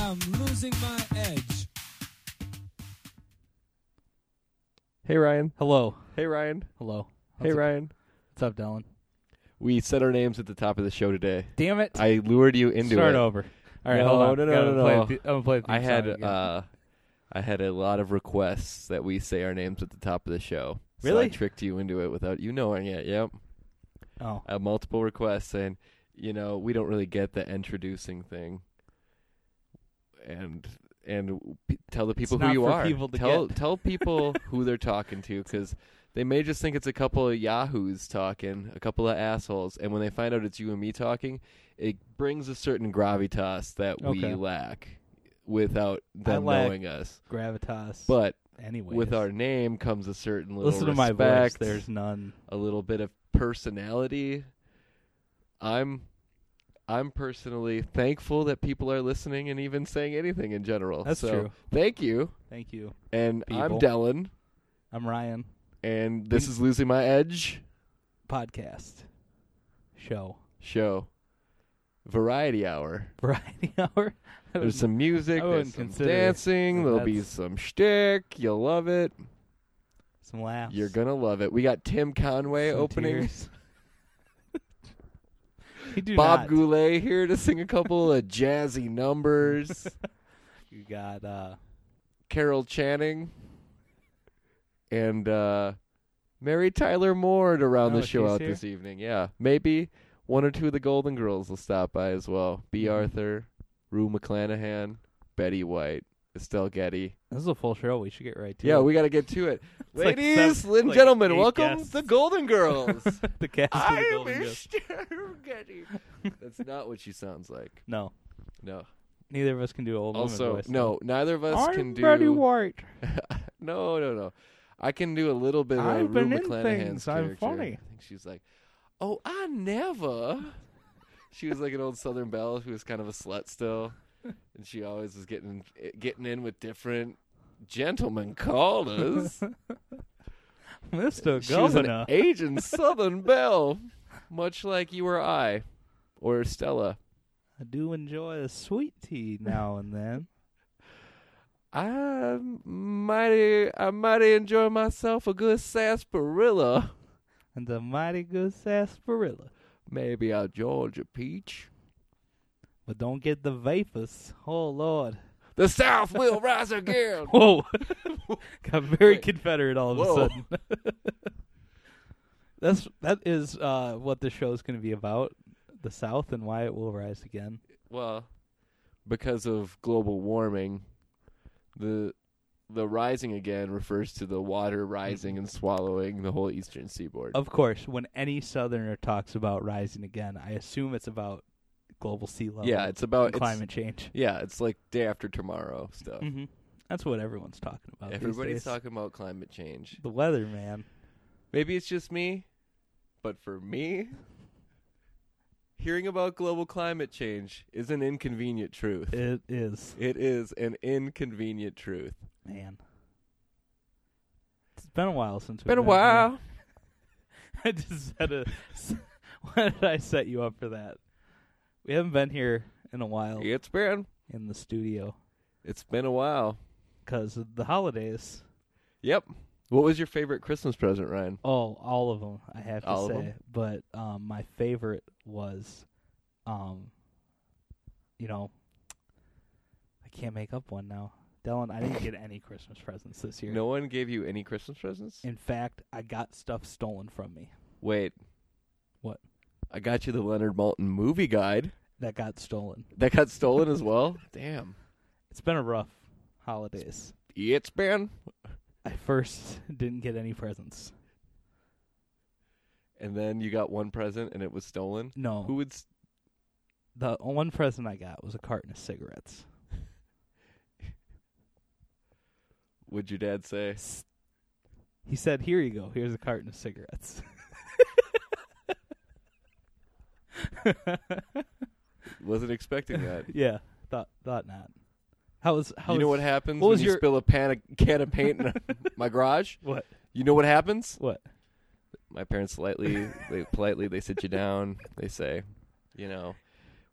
Yeah, I'm losing my edge. Hey Ryan. Hello. Hey Ryan. Hello. Hey How's it- Ryan. What's up, Dylan? We said our names at the top of the show today. Damn it. I lured you into it. Start it. over. All right, No, hold on. no, no, Gotta no, play no. the- I'm gonna play the theme I had song again. uh I had a lot of requests that we say our names at the top of the show. So I Really? tricked you into it without you knowing it. Yep. oh, I have multiple requests saying, you know, we don't really get the introducing thing. And and tell the people who not you are. tell get. tell people who they're talking to cuz they may just think it's a couple of yahoos talking, a couple of assholes, and when they find out it's you and me talking, it brings a certain gravitas that we lack without them knowing us. gravitas. But anyway, with our name comes a certain little listen to my voice. There's none. a little bit of personality. I'm I'm personally thankful that people are listening and even saying anything in general. That's so, true. Thank you. Thank you. And I'm People. Dylan, I'm Ryan. and this is Losing My Edge Podcast show show. Variety hour. variety hour. There's some music, there's some dancing, there'll be some shtick. You'll love it. some laughs. You're gonna love it. We got Tim Conway some opening. tears. you do Bob not. Goulet here to sing a couple of jazzy numbers. You got uh, Carol Channing and uh, Mary Tyler Moore to round Oh, the show out here? this evening. Yeah, maybe one or two of the Golden Girls will stop by as well. Bea. Mhm. Arthur, Rue McClanahan, Betty White, Estelle Getty. this is a full show. We should get right to Yeah, it. we got to get to it. It's like Ladies seven- and like gentlemen, eight welcome guests. the Golden Girls. the cast of the I'm Golden Girls. Mr. Getty. That's not what she sounds like. No, No. neither of us can do old woman Also, voice. no, neither of us I'm can do. Betty White. no, no, no. I can do a little bit of I've Rue been in McClanahan's things. I'm character. funny. I think she's like, "Oh, I never." she was like an old Southern belle who was kind of a slut still, and she always was getting eh, getting in with different gentlemen callers. Mr. she was an. Asian Southern belle, much like you or I, or Stella. I do enjoy a sweet tea now and then. I mighty, I mighty enjoy myself a good sarsaparilla. And a mighty good sarsaparilla. Maybe a Georgia peach. But don't get the vapors. Oh, Lord. The South will rise again. Whoa. Got very Wait. Confederate all of Whoa. a sudden. That's that is uh, what the show's going to be about, the South and why it will rise again. well, because of global warming, the the rising again refers to the water rising and swallowing the whole eastern seaboard. Of course, when any Southerner talks about rising again, I assume it's about global sea level. yeah, it's about it's- climate change. Yeah, it's like day after tomorrow stuff. hmm That's what everyone's talking about. Everybody's talking about climate change. the weather, man. Maybe it's just me, but for me, hearing about global climate change is an inconvenient truth. It is, It is an inconvenient truth. man. It's been a while since we've Been a while. I just had a. Why did I set you up for that? We haven't been here in a while It's been in the studio it's been a while. because of the holidays. Yep. What was your favorite Christmas present, Ryan? Oh, all of them, I have to All of say. 'em? But um, my favorite was, um, you know, I can't make up one now. Dylan, I didn't get any Christmas presents this year. No one gave you any Christmas presents? In fact, I got stuff stolen from me. Wait. What? I got you the Leonard Maltin movie guide. That got stolen. That got stolen as well? Damn. It's been a rough holidays. It's been. I first didn't get any presents. And then you got one present and it was stolen? No. Who would. s- The one present I got was a carton of cigarettes. Would your dad say? He said, "Here you go. Here's a carton of cigarettes." Wasn't expecting that. yeah, thought thought not. How was how you know what happens what when was you your- spill a pan of, can of paint in my garage? What? You know what happens? What? My parents slightly, they politely, they sit you down. They say, you know,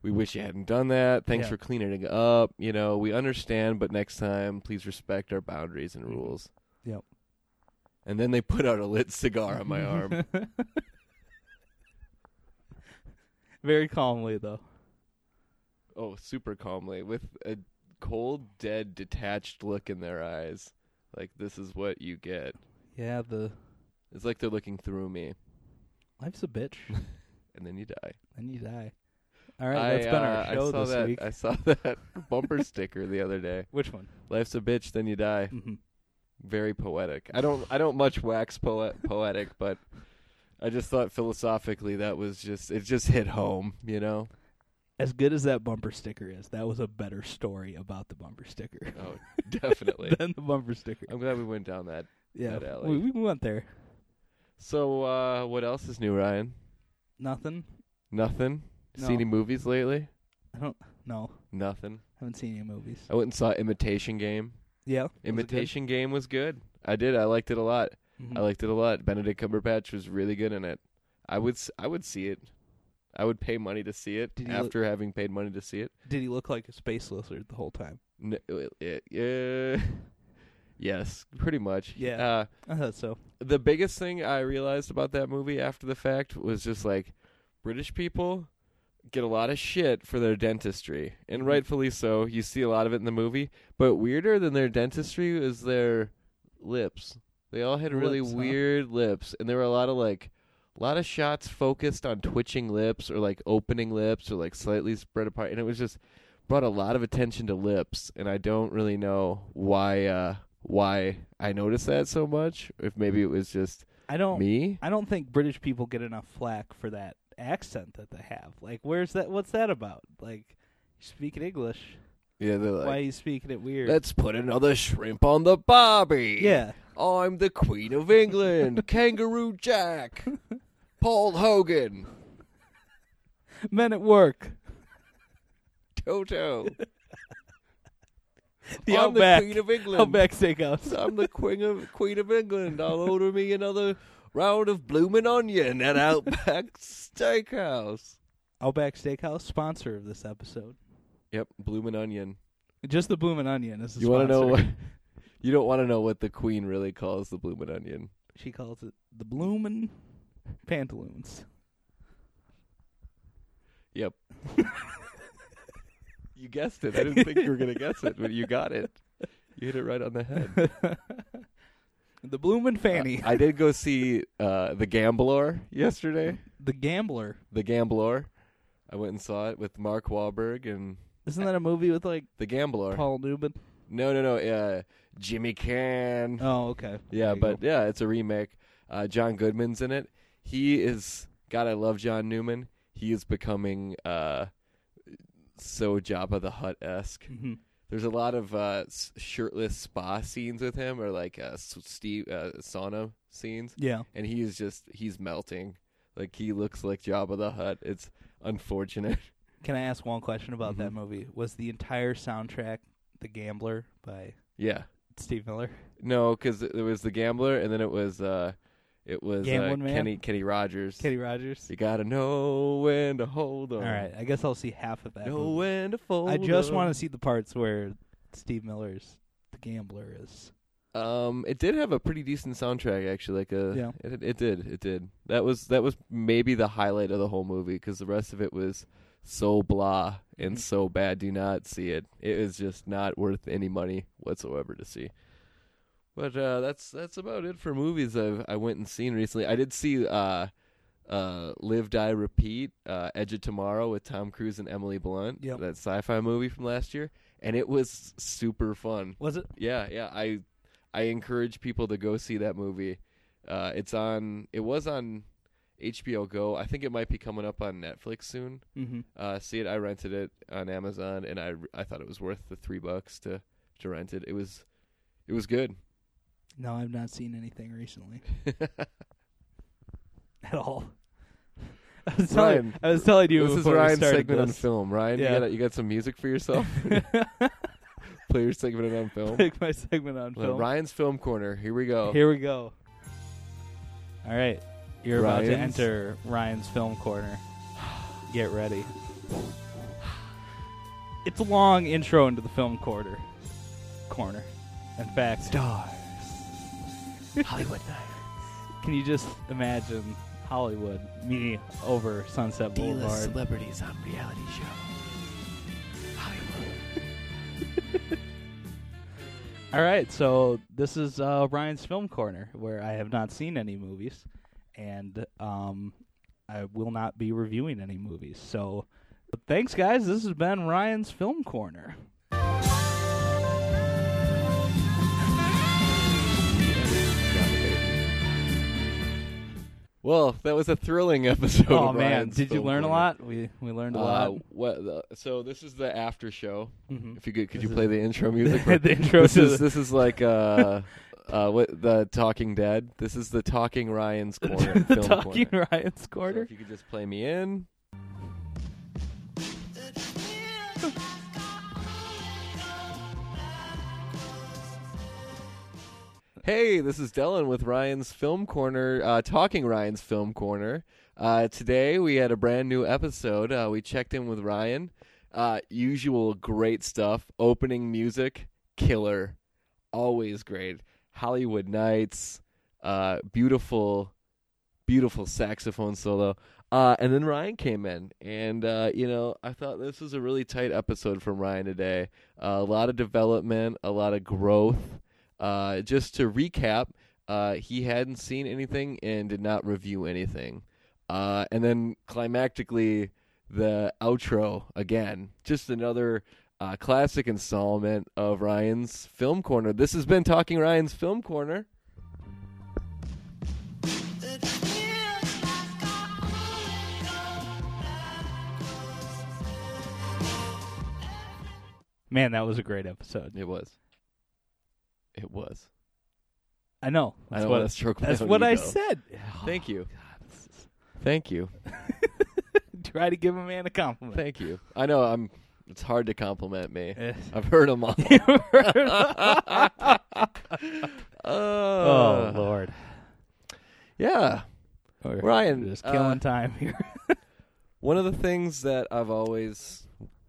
we wish you hadn't done that. Thanks Yeah. for cleaning it up. You know, we understand, but next time, please respect our boundaries and Mhm. rules. Yep. And then they put out a lit cigar on my arm. Very calmly though. Oh, super calmly, with a cold, dead, detached look in their eyes. Like, this is what you get. Yeah, the It's like they're looking through me, life's a bitch. and then you die. then you die. All right, I, that's been uh, our show I saw this that. week. I saw that bumper sticker the other day. Which one? Life's a bitch, then you die. hmm Very poetic. I don't. I don't much wax poet poetic, but I just thought philosophically that was just. It just hit home. You know. As good as that bumper sticker is, that was a better story about the bumper sticker Oh, definitely. than the bumper sticker. I'm glad we went down that. yeah, that alley. we, we went there. So, uh, what else is new, Ryan? Nothing. Nothing. No. See any movies lately? I don't. No, Nothing. haven't seen any movies. I went and saw Imitation Game. Yeah? Imitation Game was good. I did. I liked it a lot. Mhm. I liked it a lot. Benedict Cumberbatch was really good in it. I would. I would see it. I would pay money to see it Did he after having paid money to see it. Did he look like a space lizard the whole time? N- it, it, uh, yes, pretty much. Yeah. Uh, I thought so. the biggest thing I realized about that movie after the fact was just like British people get a lot of shit for their dentistry, and Mhm. rightfully so. You see a lot of it in the movie, but weirder than their dentistry is their lips. They all had really Lips, huh? weird lips, and there were a lot of like a lot of shots focused on twitching lips or like opening lips or like slightly spread apart, and it was just brought a lot of attention to lips, and I don't really know why uh why I noticed that so much. If maybe it was just I don't. me. I don't think British people get enough flack for that accent that they have. Like, where's that? What's that about? Like, speaking English. Yeah, they're like, Why are you speaking it weird? let's put another shrimp on the barbie. yeah. I'm the Queen of England, Kangaroo Jack, Paul Hogan, Men at work. Toto. The I'm Outback. the Queen of England. Outback Steakhouse. I'm the Queen of Queen of England. I'll order me another round of bloomin' onion at Outback Steakhouse. Outback Steakhouse, sponsor of this episode. Yep, bloomin' onion. Just the bloomin' onion is the You want to know what? You don't want to know what the Queen really calls the bloomin' onion. She calls it the bloomin' pantaloons. Yep. you guessed it. I didn't think you were gonna guess it, but you got it. You hit it right on the head. the bloomin' fanny. I did go see uh, the Gambler yesterday. the gambler. The Gambler. I went and saw it with Mark Wahlberg and Isn't that a movie with like the Gambler. Paul Newman? No, no, no. Uh, Jimmy Caan. Oh, okay. yeah, but go. yeah, it's a remake. Uh, John Goodman's in it. He is God. I love John Newman. He is becoming uh, so Jabba the Hutt esque. Mhm. There's a lot of uh, shirtless spa scenes with him, or like uh, Steve uh, sauna scenes, Yeah. and he is just he's melting. Like he looks like Jabba the Hutt. It's unfortunate. Can I ask one question about that Mhm. movie? Was the entire soundtrack "The Gambler" by yeah, Steve Miller? no, because it was the Gambler, and then it was uh, it was uh, Man? Kenny Kenny Rogers. Kenny Rogers. You gotta know when to hold on. All right, I guess I'll see half of that. Know movie. when to fold. I just want to see the parts where Steve Miller's The Gambler is. Um, it did have a pretty decent soundtrack, actually. Like a, Yeah. it, it did, it did. That was that was maybe the highlight of the whole movie because the rest of it was so blah and Mhm. so bad. Do not see it. It is just not worth any money whatsoever to see. But uh, that's that's about it for movies I've I went and seen recently. I did see uh, uh, Live Die Repeat, uh, Edge of Tomorrow with Tom Cruise and Emily Blunt. Yep. That sci-fi movie from last year, and it was super fun. Was it? Yeah, yeah. I I encourage people to go see that movie. Uh, it's on. It was on HBO Go. I think it might be coming up on Netflix soon. Mm-hmm. Uh, see it. I rented it on Amazon, and I I thought it was worth the three bucks to to rent it. It was it was good. No, I've not seen anything recently at all. I was telling, I was telling you this is Ryan's segment on film. Ryan, Yeah. you got you got some music for yourself. Play your segment on film. Take my segment on Well, film. Ryan's film corner. Here we go. Here we go. All right, you're about to enter Ryan's film corner. Get ready. it's a long intro into the film quarter corner. In fact, Stars. Hollywood night. can you just imagine Hollywood, me over Sunset Boulevard? celebrities on reality show. Hollywood. All right, so this is uh, Ryan's Film Corner, where I have not seen any movies, and um, I will not be reviewing any movies. So, thanks, guys. This has been Ryan's Film Corner. Well, that was a thrilling episode. Oh of man, did you learn a lot? We we learned a Uh, lot. what, the, so this is the after show. Mhm. If you could, could This you is- play the intro music? the intro this is the, this is like uh, uh, what the Talking Dead. This is the Talking Ryan's corner. the film talking corner. Ryan's So Corner. if you could just play me in. Hey, this is Dylan with Ryan's Film Corner, uh, talking Ryan's Film Corner. Uh, today we had a brand new episode. Uh, we checked in with Ryan. Uh, usual great stuff. Opening music, killer. Always great. Hollywood Nights, uh, beautiful, beautiful saxophone solo. Uh, and then Ryan came in, and you know, I thought this was a really tight episode from Ryan today. A lot of development, a lot of growth. Uh, just to recap, uh, he hadn't seen anything and did not review anything. Uh, and then climactically, the outro again. Just another uh, classic installment of Ryan's Film Corner. This has been Talking Ryan's Film Corner. Man, that was a great episode. It was. It was. I know. I That's don't what, want to stroke my that's own what I ego. said. Thank you. God, is- Thank you. Try to give a man a compliment. Thank you. I know I'm. It's hard to compliment me. Eh. I've heard them all. oh Lord, Yeah. We're Ryan, just uh, killing time here. One of the things that I've always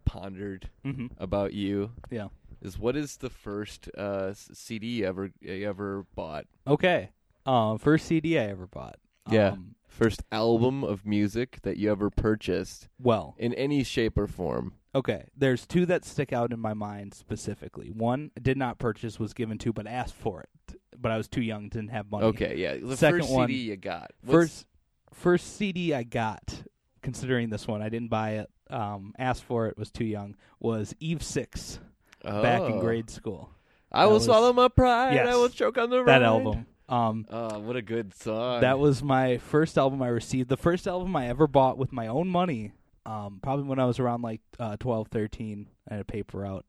pondered hmm about you Yeah. Is what is the first uh, CD you ever you ever bought? Okay. Um, first CD I ever bought. Yeah. Um, First album of music that you ever purchased well, in any shape or form. okay. There's two that stick out in my mind specifically. One I did not purchase, was given to, but asked for it, but I was too young, didn't have money. Okay, yeah. The Second first one- CD you got. What's- First, first CD I got, considering this one, I didn't buy it. Um, asked for it, was too young. Was Eve Six back in Oh. grade school? I that will was- swallow my pride. Yes. I will choke on the That ride. album. Um, Oh, what a good song. That was my first album I received. The first album I ever bought with my own money. Um, probably when I was around like uh, 12, 13. I had a paper out.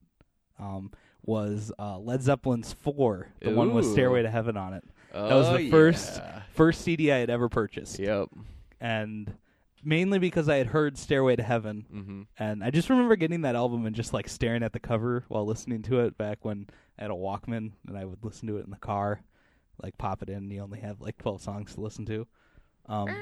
Um, was uh, Led Zeppelin's Four, the one with Stairway to Heaven on it. oh, that was the first- First CD I had ever purchased, Yep. and mainly because I had heard Stairway to Heaven, hmm and I just remember getting that album and just like staring at the cover while listening to it back when I had a Walkman and I would listen to it in the car, like pop it in. and You only have like twelve songs to listen to. Um,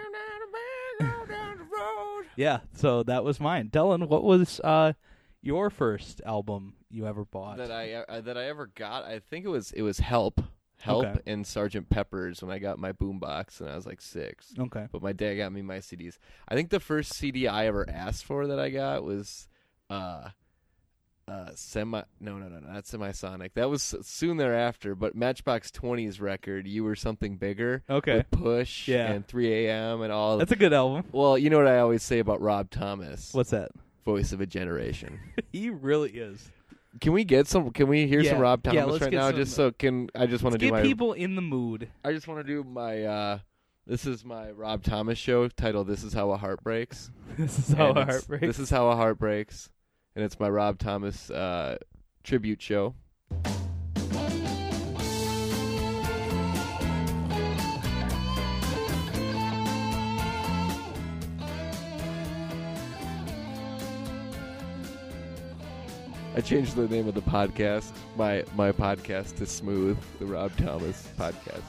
Yeah, so that was mine. Dylan, what was uh your first album you ever bought? that I uh, that I ever got. I think it was it was Help, Help, Okay. and Sergeant Pepper's when I got my boombox and I was like six. okay. But my dad got me my CDs. I think the first CD I ever asked for that I got was uh uh semi no no no no not semisonic that was soon thereafter but matchbox 20's record you were something bigger Okay. with push Yeah. and 3 a.m and all That's a good album. well you know what i always say about rob thomas What's that? voice of a generation he really is. Can we get some can we hear some rob Yeah, thomas let's right get now some- just so can i just want to do get my people in the mood. i just want to do my uh this is my rob thomas show titled this is how a heart breaks this is how And it's- heart breaks. This is how a heart breaks, and it's my Rob Thomas uh, tribute show. I changed the name of the podcast, my my podcast, to Smooth, the Rob Thomas podcast.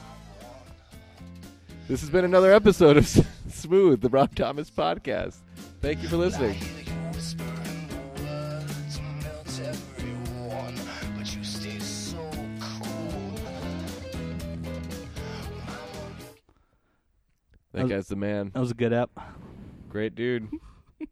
This has been another episode of Smooth, the Rob Thomas podcast. Thank you for listening. That was, guy's the man. That was a good app. Great dude. you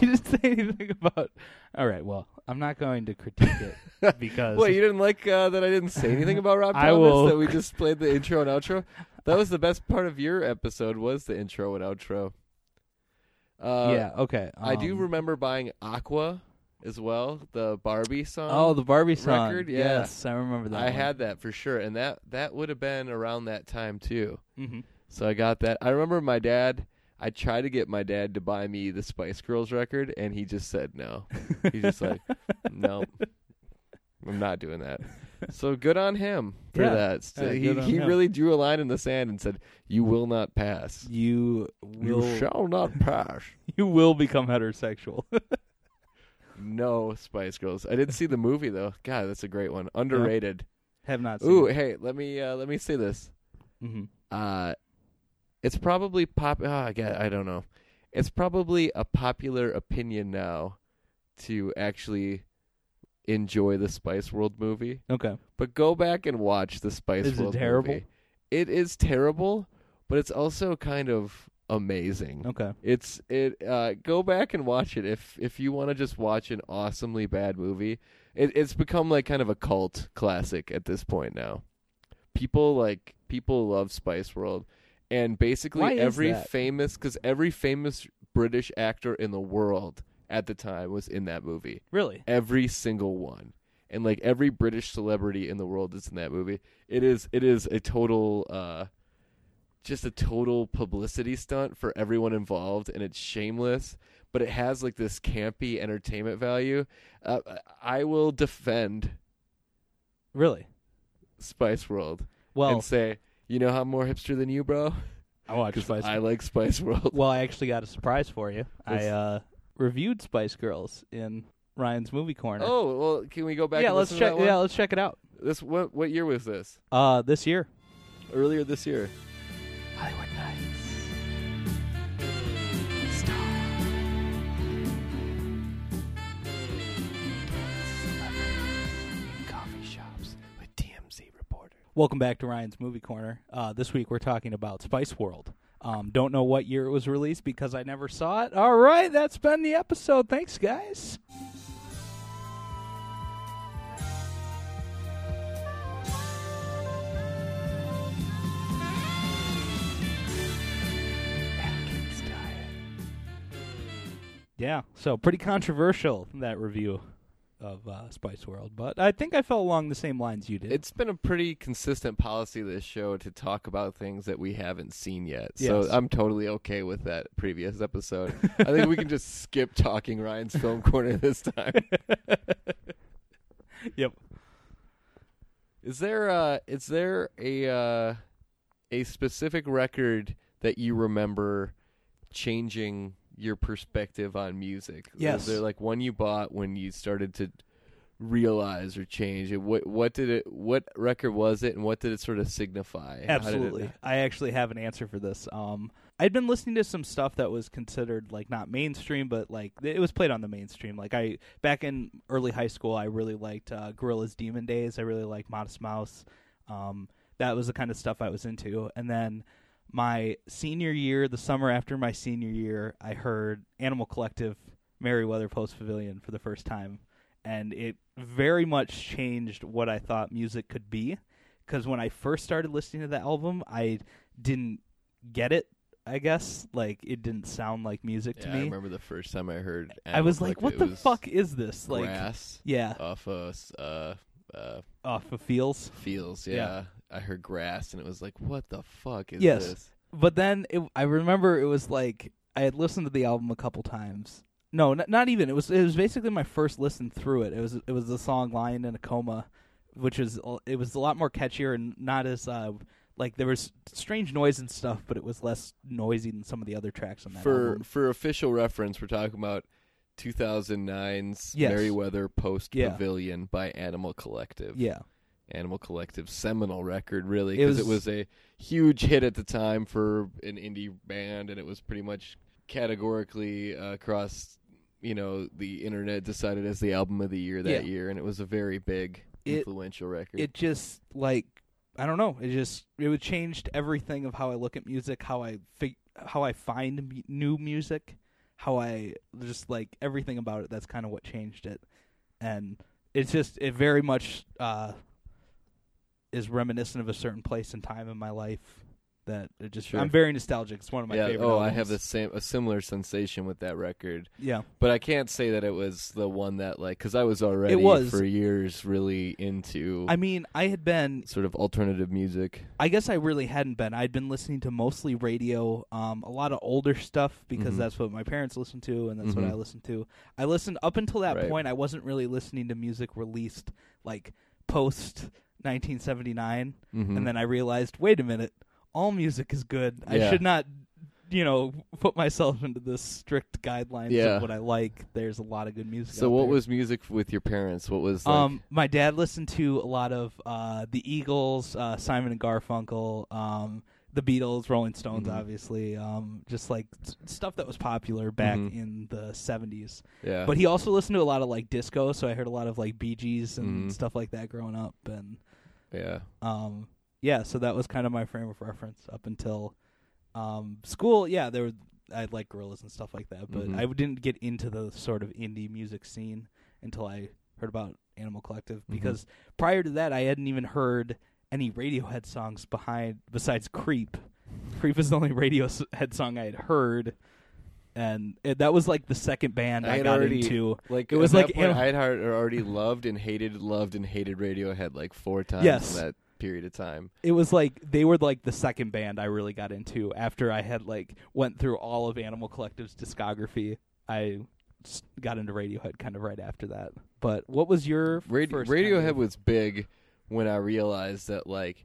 didn't say anything about all right, well, I'm not going to critique it because What you didn't like uh, that I didn't say anything about Rob I Thomas? will- That we just played the intro and outro. That was the best part of your episode. Was the intro and outro? Uh, yeah, okay. I do um, remember buying Aqua as well, the Barbie song. Oh, the Barbie song. record? Yeah. Yes, I remember that. I one. had that for sure, and that that would have been around that time too. Mhm. So I got that. I remember my dad. I tried to get my dad to buy me the Spice Girls record, and he just said no. He's just like, no, I'm not doing that. So good on him for Yeah. that. So Yeah, he good on he him. really drew a line in the sand and said, "You will not pass. You will. You shall not pass." You will become heterosexual. no Spice Girls. I didn't see the movie though. God, that's a great one. Underrated. Have not seen. Ooh, hey, let me uh, let me say this. hmm uh it's probably pop oh, I get I don't know. It's probably a popular opinion now to actually enjoy the Spice World movie. Okay. But go back and watch the Spice Is it World terrible? movie. It is terrible, but it's also kind of amazing. Okay. It's it uh go back and watch it if if you want to just watch an awesomely bad movie. It it's become like kind of a cult classic at this point now. People like people love Spice World and basically Why every famous cuz every famous British actor in the world at the time was in that movie. Really? Every single one. And like every British celebrity in the world is in that movie. It is it is a total uh just a total publicity stunt for everyone involved and it's shameless but it has like this campy entertainment value uh, i will defend Really? spice world Well, and say you know how i'm more hipster than you bro I watched 'Cause Spice. i like spice world well, I actually got a surprise for you. I uh, reviewed Spice Girls in Ryan's movie corner. oh well can we go back yeah. and Let's listen to check. that one? Yeah, let's check it out. this what what year was this Uh, this year. earlier this year Hollywood Welcome back to Ryan's Movie Corner. Uh, this week we're talking about Spice World. Um, don't know what year it was released because I never saw it. All right, that's been the episode. Thanks, guys. Yeah, so pretty controversial that review of uh, Spice World, but I think I fell along the same lines you did. It's been a pretty consistent policy of this show to talk about things that we haven't seen yet. So Yes. I'm totally okay with that previous episode. I think we can just skip talking Ryan's film corner this time. yep. Is there uh is there a uh a specific record that you remember changing your perspective on music? Yes. Like one you bought when you started to realize or change it? What what did it what record was it and what did it sort of signify? Did it- Absolutely. I actually have an answer for this. Um, I'd been listening to some stuff that was considered like not mainstream, but like it was played on the mainstream. Like I back in early high school, I really liked uh, Gorillaz Demon Days. I really liked Modest Mouse. Um, that was the kind of stuff I was into. And then my senior year, the summer after my senior year, I heard Animal Collective, Merriweather Post Pavilion for the first time, and it very much changed what I thought music could be because when I first started listening to the album, I didn't get it. I guess like it didn't sound like music to me. I remember the first time I heard. I Animal was like, "What the fuck is this?" Like, grass yeah, off of uh uh off of feels. fields. Yeah. Yeah. I heard grass and it was like, what the fuck is Yes. this? But then it, I remember it was like I had listened to the album a couple times. No, n- not even. It was it was basically my first listen through it. It was it was the song "Lion in a Coma," which is it was a lot more catchier and not as uh like there was strange noise and stuff, but it was less noisy than some of the other tracks on that For album. for official reference, we're talking about 2009's Yes. Merriweather Post Yeah. Pavilion by Animal Collective. Yeah, Animal Collective's seminal record, really, because it, was- was a huge hit at the time for an indie band, and it was pretty much categorically uh, across, you know, the internet decided as the album of the year that Yeah. year, and it was a very big, It- influential record. it just like I don't know. It just it would changed everything of how I look at music, how I fig- how I find m- new music, how I just like everything about it. That's kind of what changed it, and it's just it very much uh, is reminiscent of a certain place and time in my life. That it just Sure. I'm very nostalgic. It's one of my yeah. favorite. Oh, I have the same a similar sensation with that record, Yeah, but I can't say that it was the one that like because I was already was. for years really into I mean, I had been sort of alternative music. I guess I really hadn't been. I'd been listening to mostly radio, um, a lot of older stuff because Mhm. that's what my parents listened to, and that's what Mhm. I listened to. I listened up until that Right. point. I wasn't really listening to music released like post 1979, Mhm. and then I realized, wait a minute, all music is good. I should not, you know, put myself into the strict guidelines Yeah. of what I like. There's a lot of good music. So what there. was music with your parents? What was like, Um, my dad listened to a lot of uh, the Eagles, uh, Simon and Garfunkel, um, the Beatles, Rolling Stones, Mhm. obviously, um, just like s- stuff that was popular back Mhm. in the '70s. yeah? But he also listened to a lot of like disco, so I heard a lot of like Bee Gees and Mhm. stuff like that growing up, and yeah. um, yeah, so that was kind of my frame of reference up until um, school. Yeah, there were I like Gorillaz and stuff like that, but Mhm. I didn't get into the sort of indie music scene until I heard about Animal Collective Mhm. because prior to that I hadn't even heard any Radiohead songs behind besides Creep. Creep is the only Radiohead song I had heard. And it, that was like the second band I I, got already- into. Like It was like point, I had already loved and hated, loved and hated Radiohead like four times Yes. in that period of time. it was like they were like the second band I really got into after I had like went through all of Animal Collective's discography. I got into Radiohead kind of right after that. But what was your Radi- first Radiohead kind of- was big when I realized that like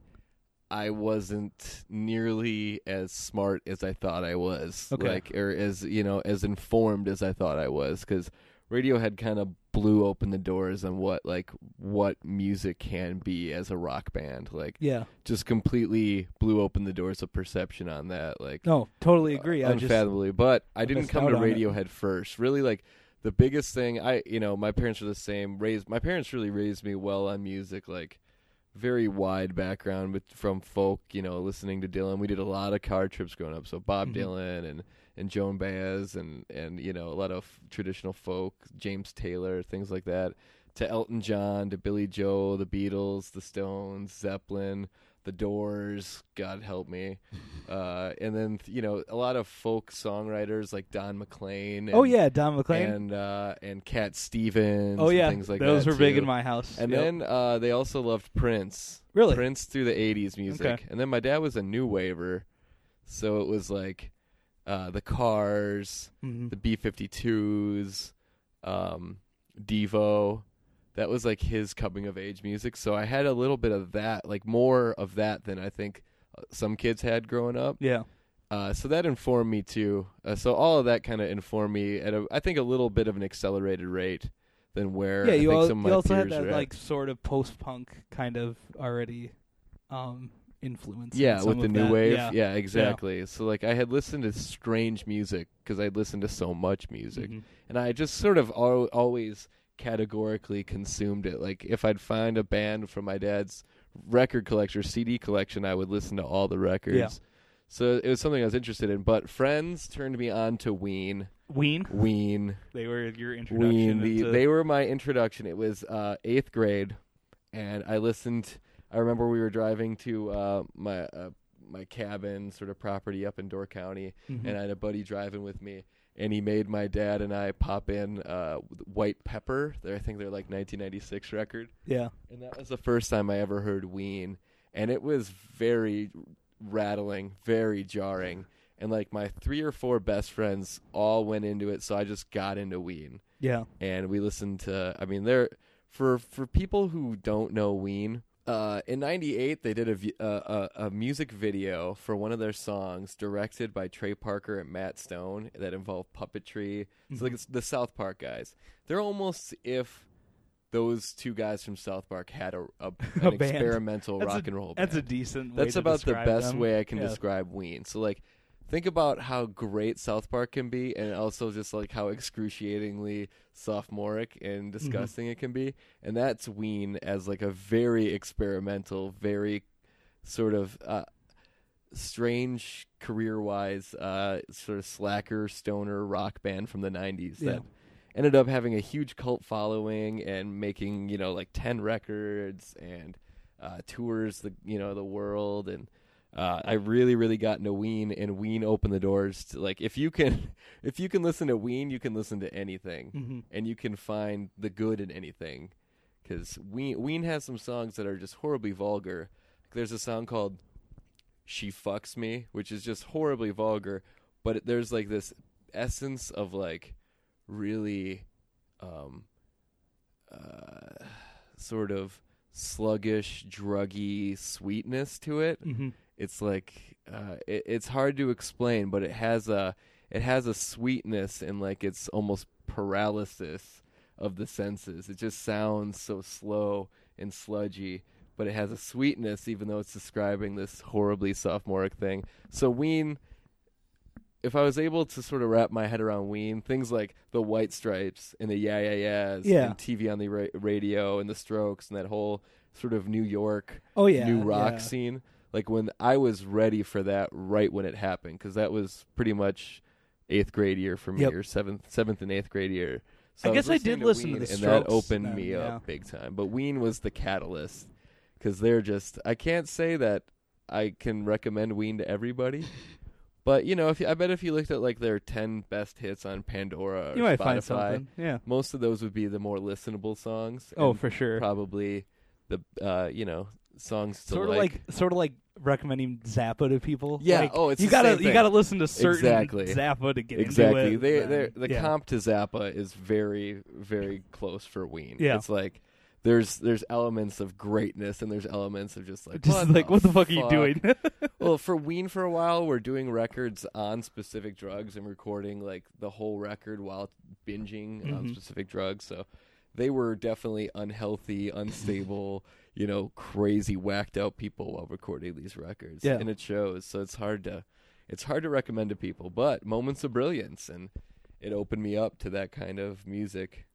I wasn't nearly as smart as I thought I was, Okay. like or as you know as informed as I thought I was, because Radiohead kind of blew open the doors on what like what music can be as a rock band, like yeah. just completely blew open the doors of perception on that, like No, totally uh, agree. I just unfathomably. but I didn't come to out on it. Radiohead first. Really, like the biggest thing. I, you know, my parents are the same. Raised my parents really raised me well on music. Like very wide background, but from folk. You know, listening to Dylan. We did a lot of car trips growing up. So Bob Mhm. Dylan and and Joan Baez and and you know a lot of traditional folk, James Taylor, things like that. To Elton John, to Billy Joel, the Beatles, the Stones, Zeppelin, the Doors. God help me. Uh, and then you know a lot of folk songwriters like Don McLean. And, Oh yeah, Don McLean. and uh, and Cat Stevens. oh and yeah, things like that. those that were big in my house. And Yep. then uh, they also loved Prince. Really? Prince through the '80s music. Okay. And then my dad was a new waver, so it was like uh, the Cars, Mhm. the B52s, um, Devo. That was like his coming of age music. So I had a little bit of that, like more of that than I think some kids had growing up. yeah, Uh, so that informed me too. Uh, so all of that kind of informed me at a, I think a little bit of an accelerated rate than where yeah. I You, think al- some of you also had that like sort of post punk kind of already um, influence. yeah, some with the new that. wave. Yeah. exactly. So like I had listened to strange music because I'd listened to so much music, Mhm. and I just sort of al- always categorically consumed it. Like if I'd find a band from my dad's record collection or CD collection, I would listen to all the records. Yeah. So it was something I was interested in. But friends turned me on to Ween. Ween. Ween. They were your introduction. Ween. The, into- they were my introduction. It was uh, eighth grade, and I listened. I remember we were driving to uh, my uh, my cabin, sort of property up in Door County, Mhm. and I had a buddy driving with me, and he made my dad and I pop in uh, White Pepper. They're, I think they're like 1996 record, yeah. and that was the first time I ever heard Ween, and it was very rattling, very jarring. And like my three or four best friends all went into it, so I just got into Ween Yeah. and we listened to. I mean, there for for people who don't know Ween. Uh, in '98, they did a, uh, a a music video for one of their songs, directed by Trey Parker and Matt Stone, that involved puppetry. So like it's the South Park guys. They're almost if those two guys from South Park had a, a an band. experimental That's a- rock and roll. Band. That's a decent. way That's to about the describe best them. way I can Yeah. describe Ween. So like think about how great South Park can be and also just like how excruciatingly sophomoric and Mm-hmm. disgusting it can be. And that's Ween as like a very experimental, very sort of uh, strange career-wise, uh, sort of slacker stoner rock band from the '90s Yeah. that ended up having a huge cult following and making you know like ten records and uh, tours the you know the world and. Uh, I really, really got into Ween, and Ween opened the doors to like if you can, if you can listen to Ween, you can listen to anything hmm and you can find the good in anything. Because Ween, Ween has some songs that are just horribly vulgar. There's a song called "She Fucks Me," which is just horribly vulgar, but there's like this essence of like really, um, uh, sort of sluggish, druggy sweetness to it hmm it's like uh, it, it's hard to explain, but it has a it has a sweetness and like it's almost paralysis of the senses. It just sounds so slow and sludgy, but it has a sweetness even though it's describing this horribly sophomoric thing. So Ween if I was able to sort of wrap my head around Ween, things like the White Stripes and the Yeah Yeah Yeahs Yeah. and TV on the ra- radio and the Strokes and that whole sort of New York Oh yeah, new rock yeah. scene. Like when I was ready for that right when it happened, because that was pretty much eighth grade year for me, Yep. or seventh, seventh and eighth grade year. So I was guess I did to listen to Ween, the and Strokes that opened me yeah. up big time. But Ween was the catalyst because they're just. I can't say that I can recommend Ween to everybody. But you know, if you, I bet if you looked at like their ten best hits on Pandora or You might Spotify, find something. Yeah. most of those would be the more listenable songs. Oh, for sure. probably the uh, you know songs to Sort of like, sort of like recommending Zappa to people. Yeah, Like, oh, it's you gotta you gotta listen to certain Exactly. Zappa to get exactly. into it. They the yeah. comp to Zappa is very very close for Ween. Yeah. It's like there's there's elements of greatness and there's elements of just like just what like the what the fuck, are you doing? well, for Ween for a while, we're doing records on specific drugs and recording like the whole record while binging on Mhm. specific drugs. So they were definitely unhealthy, unstable, you know, crazy, whacked out people while recording these records. Yeah. And it shows. So it's hard to it's hard to recommend to people, but moments of brilliance and it opened me up to that kind of music.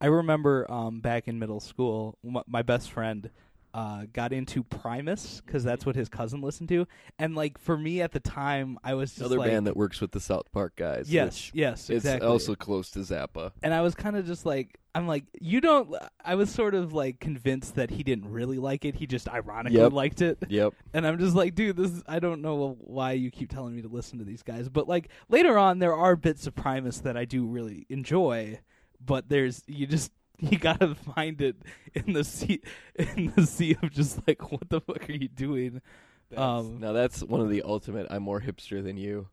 I remember um, back in middle school, my best friend uh, got into Primus because that's what his cousin listened to, and like for me at the time, I was just Another like, band that works with the South Park guys. yes, yes, It's exactly. also close to Zappa. and I was kind of just like, I'm like, you don't. I was sort of like convinced that he didn't really like it. He just ironically Yep. liked it. Yep. And I'm just like, dude, this is, I don't know why you keep telling me to listen to these guys. But like later on, there are bits of Primus that I do really enjoy. But there's you just you gotta find it in the sea in the sea of just like what the fuck are you doing? That's- Um, now that's one of the ultimate. I'm more hipster than you.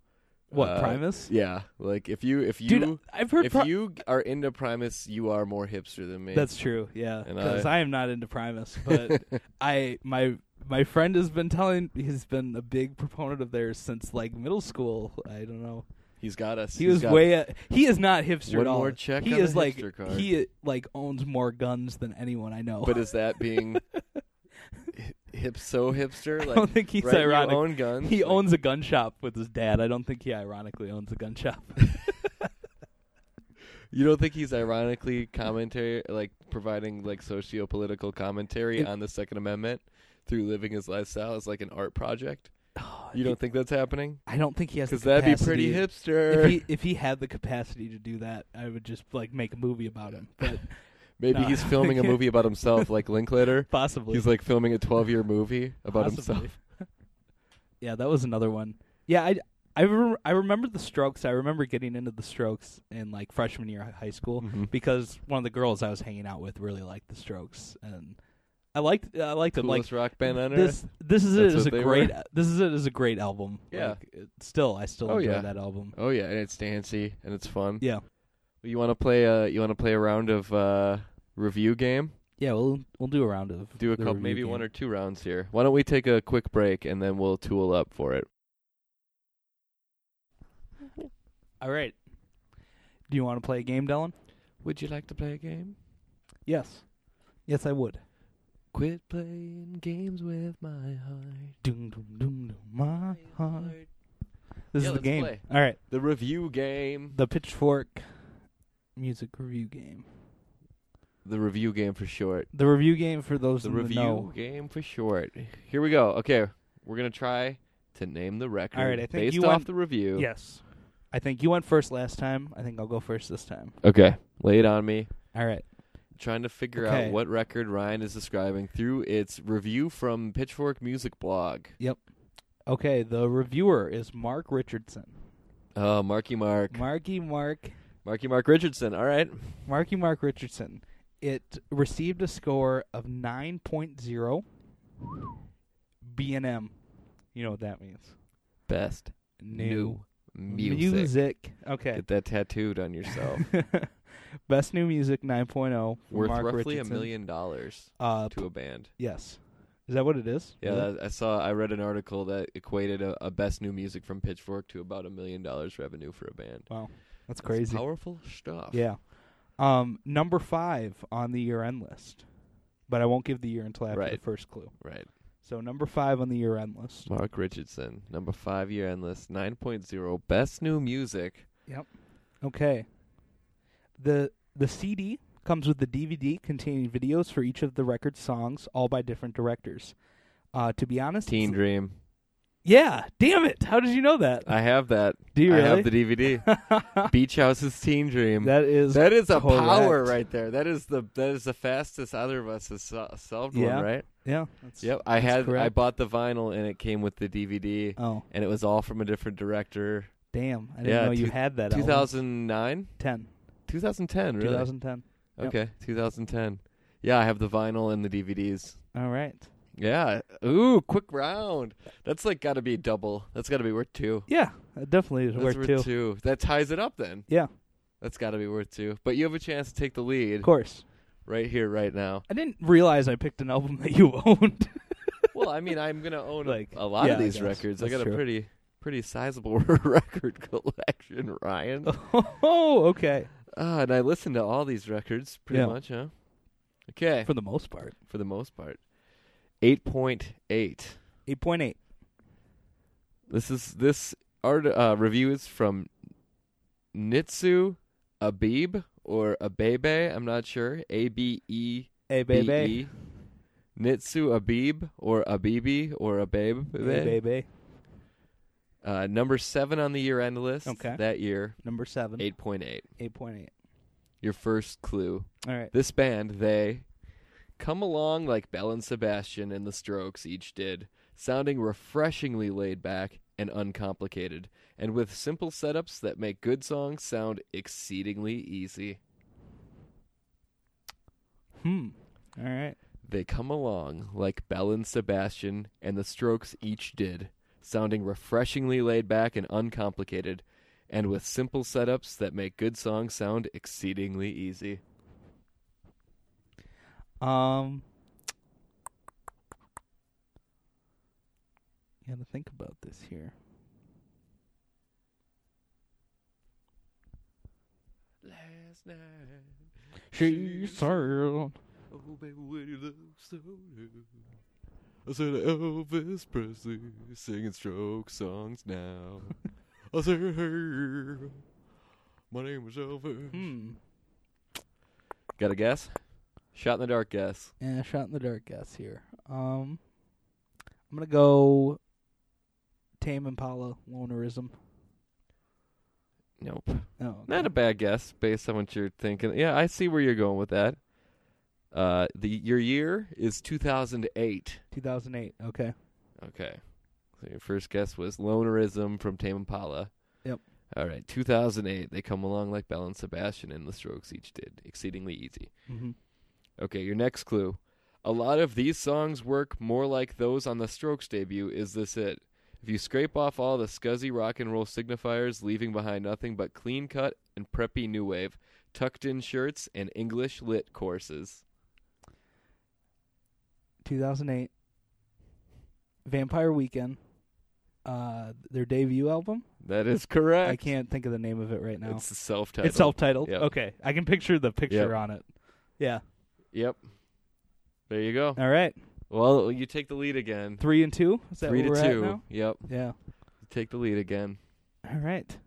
What Uh, Primus? Yeah, like if you if you Dude, I've heard if Pri- you are into Primus, you are more hipster than me. That's true. Yeah, because I- I am not into Primus, but I my my friend has been telling he's been a big proponent of theirs since like middle school. I don't know. He's got us. He He's was got- way. He is not hipster One at all. more check he on the is like hipster card. he like owns more guns than anyone I know. But is that being hi- hip so hipster? I Like don't think he's right, ironic. Own guns. he like- owns a gun shop with his dad. I don't think he ironically owns a gun shop. You don't think he's ironically commentary, like providing like socio-political commentary It- on the Second Amendment through living his lifestyle as like an art project? Oh, You don't think that's happening? I don't think he has the Because that'd be pretty hipster. If he if he had the capacity to do that, I would just like make a movie about him. But Maybe No. he's filming a movie about himself, like Linklater. possibly He's like filming a 12 year movie about Possibly. himself. yeah, that was another one. Yeah, I I, rem- I remember the Strokes. I remember getting into the Strokes in like freshman year of high school Mhm. because one of the girls I was hanging out with really liked the Strokes, and I liked I liked them. Like Coolest rock band on this earth. this is That's it as a they great were? this is it as a great album. Yeah. Like, it- still I still Oh, enjoy yeah. that album. Oh yeah, and it's dancey and it's fun. Yeah, You want to play a you want to play a round of uh, review game? yeah. We'll we'll do a round of Do a the couple, review maybe game. one or two rounds here. Why don't we take a quick break and then we'll tool up for it? All right. Do you want to play a game, Dylan? Would you like to play a game? Yes. Yes, I would. Quit playing games with my heart. Doom, doom, doom, doom, my heart. This Yeah, is the let's game. play. All right. The review game. The Pitchfork music review game. The review game for short. The review game for those The in the review know. game for short. Here we go. Okay. we're gonna try to name the record All right, I think based you off went- the review. Yes. I think you went first last time. I think I'll go first this time. Okay, lay it on me. All right. Trying to figure Okay. out what record Ryan is describing through its review from Pitchfork Music Blog. Yep. Okay, the reviewer is Mark Richardson. Oh, Marky Mark, Marky Mark Marky Mark Richardson. All right, Marky Mark Richardson. It received a score of 9.0 B&M. You know what that means? best New, music. music. Okay. Get that tattooed on yourself. Best new music 9.0 from Worth Mark roughly Richardson. a million dollars Uh, to a band. yes. Is that what it is? Yeah, that, I saw. I read an article that equated a, a best new music from Pitchfork to about a million dollars revenue for a band. Wow. That's That's crazy. powerful stuff. Yeah. Um, number five on the year end list. But I won't give the year until after the first clue. Right. So number five on the year end list. Mark Richardson, number five year endless, 9.0, best new music. Yep. Okay. The the CD comes with the DVD containing videos for each of the record songs, all by different directors. Uh, to be honest, Teen Dream. Yeah, damn it! How did you know that? I have that. Do you I really? have the DVD. Beach House's Teen Dream. that is that is a power right there. That is the that is the fastest either of us has solved Yeah. one, right? yeah. That's, Yep. I that's had I bought the vinyl and it came with the DVD Oh, and it was all from a different director. damn! I didn't Yeah, know you two- had that. album. 2009, 10. 2010, really? 2010. Yep. Okay, 2010. Yeah, I have the vinyl and the DVDs. All right. Yeah. Ooh, quick round. That's like got to be double. That's got to be worth two. Yeah, that definitely is That's worth worth two. two. That ties it up then. Yeah, That's got to be worth two. But you have a chance to take the lead. of course. right here, right now. I didn't realize I picked an album that you owned. well, I mean, I'm gonna own Like, a lot yeah, of these guess. records. I That's got a pretty, pretty sizable record collection, Ryan. oh, okay. Ah, and I listen to all these records pretty Yeah. much, huh? Okay, For the most part, for the most part. Eight point eight. eight point eight. This is this art uh, review is from Nitsuh Abib or Abebe. I'm not sure. A B E Hey, B baby. E. Nitsuh Abib or Abibi or Ababe. Hey, baby. Uh, number seven on the year end list. Okay. That year, Number seven. eight point eight. Eight point eight. Your first clue. All right. This band, they come along like Belle and Sebastian and the Strokes each did, sounding refreshingly laid back and uncomplicated, and with simple setups that make good songs sound exceedingly easy. Hmm. All right. They come along like Belle and Sebastian and the Strokes each did, sounding refreshingly laid back and uncomplicated, and with simple setups that make good songs sound exceedingly easy. Um. You got to think about this here. Last night. She said. Oh, baby, what you love so do? I said Elvis Presley singing stroke songs now. I said, hey, my name is Elvis. Hmm. Got a guess? Shot in the dark guess. Yeah, shot in the dark guess here. Um, I'm gonna go. Tame Impala Lonerism. Nope. Oh, Not a bad guess based on what you're thinking. Yeah, I see where you're going with that. Uh, the your year is 2008. 2008. Okay. Okay. So your first guess was Lonerism from Tame Impala. Yep. All right. 2008. They come along like Belle and Sebastian and the Strokes each did. Exceedingly easy. Mm-hmm. Okay, your next clue. A lot of these songs work more like those on the Strokes debut. Is this it? If you scrape off all the scuzzy rock and roll signifiers, leaving behind nothing but clean cut and preppy new wave, tucked in shirts, and English lit courses. 2008. Vampire Weekend. Uh, their debut album. That is correct. I can't think of the name of it right now. It's self titled. It's self-titled. Yep. Okay, I can picture the picture Yep. on it. Yeah. Yep. There you go. All right. Well, you take the lead again. Three and two. Is that Three to we're two. At now? Yep. Yeah. You take the lead again. All right.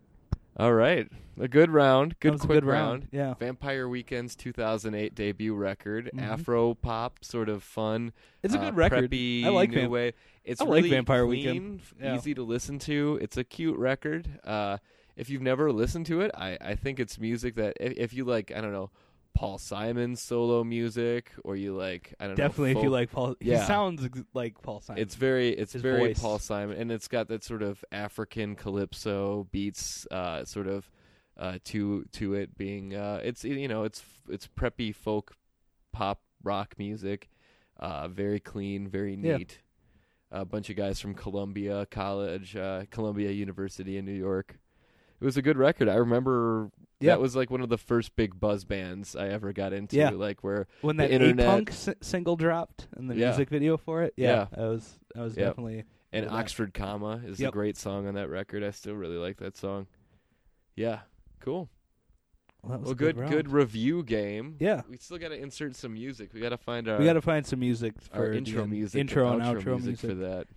All right, a good round, good quick good round. Yeah. Vampire Weekend's 2008 debut record, Mhm. Afro pop, sort of fun. It's a uh, good record. Preppy, I like new Vamp- wave. It's I like Vampire clean, Weekend. Yeah. easy to listen to. It's a cute record. Uh, if you've never listened to it, I, I think it's music that if, if you like, I don't know, Paul Simon solo music, or you like, I don't know. Definitely, know, if you like Paul, yeah. he sounds like Paul Simon. It's very it's His very voice. Paul Simon, and it's got that sort of African calypso beats, uh, sort of uh, to to it being uh, it's you know it's it's preppy folk pop rock music, uh, very clean, very Yeah. neat. A bunch of guys from Columbia College, uh, Columbia University in New York. It was a good record. I remember Yeah. that was like one of the first big buzz bands I ever got into. Yeah. Like where when that internet- A-Punk s- single dropped and the Yeah. music video for it. Yeah. Yeah, I was I was Yep. definitely And Oxford Comma is a great song on that record. I still really like that song. Yeah, cool. well, that was Well, a good, round. good review game. Yeah, We still got to insert some music. We got to find our we got to find some music for intro music, intro and outro outro music, for that.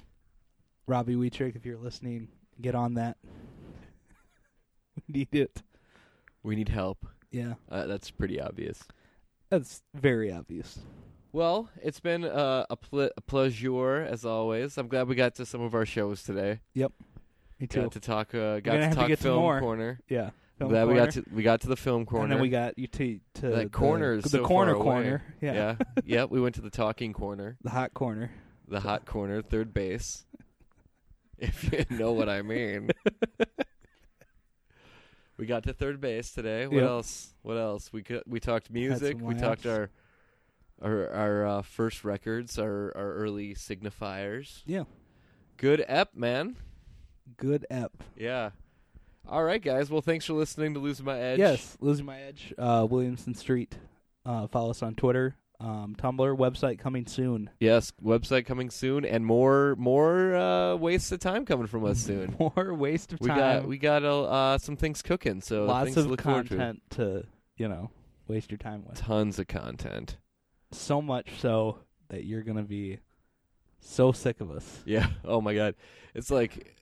Robbie Weetrick, if you're listening, get on that. we need it. We need help. Yeah, Uh, that's pretty obvious. that's very obvious. Well, it's been uh, a, ple- a pleasure as always. I'm glad we got to some of our shows today. Yep. Me too. Got to talk. Uh, got to talk to film corner. yeah, film glad we got to we got to the film corner. And then we got you to to the, corner the so corner far away. corner. Yeah. yeah. yeah. We went to the talking corner. the hot corner. the hot corner, third base. If you know what I mean. we got to third base today. What Yep. else? What else? We we talked music. some We talked our our our uh, first records, our our early signifiers. Yeah, Good ep, man. good ep. Yeah. All right, guys. Well, thanks for listening to Losing My Edge. Yes, losing my edge. Uh, Williamson Street. Uh, follow us on Twitter, um, Tumblr, website coming soon. Yes. Website coming soon, and more more uh, wastes of time coming from us soon. More waste of time. We time. got we got uh, some things cooking, so lots of forward to. content to you know waste your time with. Tons of content. So much so that you're gonna be so sick of us. Yeah. Oh my god. It's like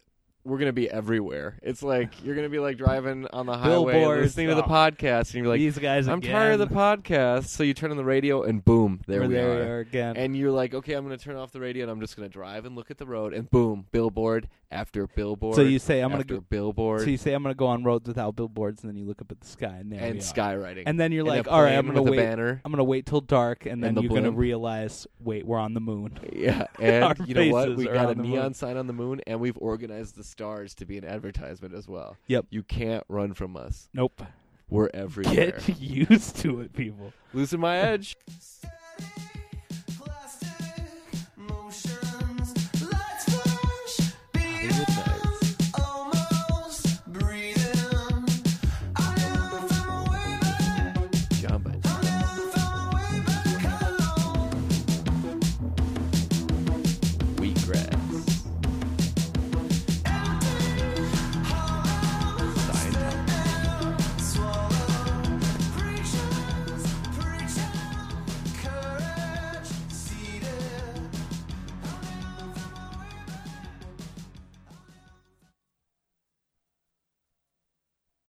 we're gonna be everywhere. It's like you're gonna be like driving on the highway Billboards. listening to the Oh. podcast and you're like, These guys I'm again. tired of the podcast. So you turn on the radio and boom, there We're we there are. are again. And you're like, okay, I'm gonna turn off the radio and I'm just gonna drive and look at the road and boom, billboard after billboard. so you say I'm gonna after go. billboard So you say I'm gonna go on roads without billboards, and then you look up at the sky, and there and skywriting. And then you're like, all right, I'm gonna wait. banner. I'm gonna wait till dark, and then And the you're gonna realize, wait, we're on the moon. Yeah, and you know what? We got a neon moon. sign on the moon, and we've organized the stars to be an advertisement as well. Yep. You can't run from us. Nope. We're everywhere. Get used to it, people. Losing my edge.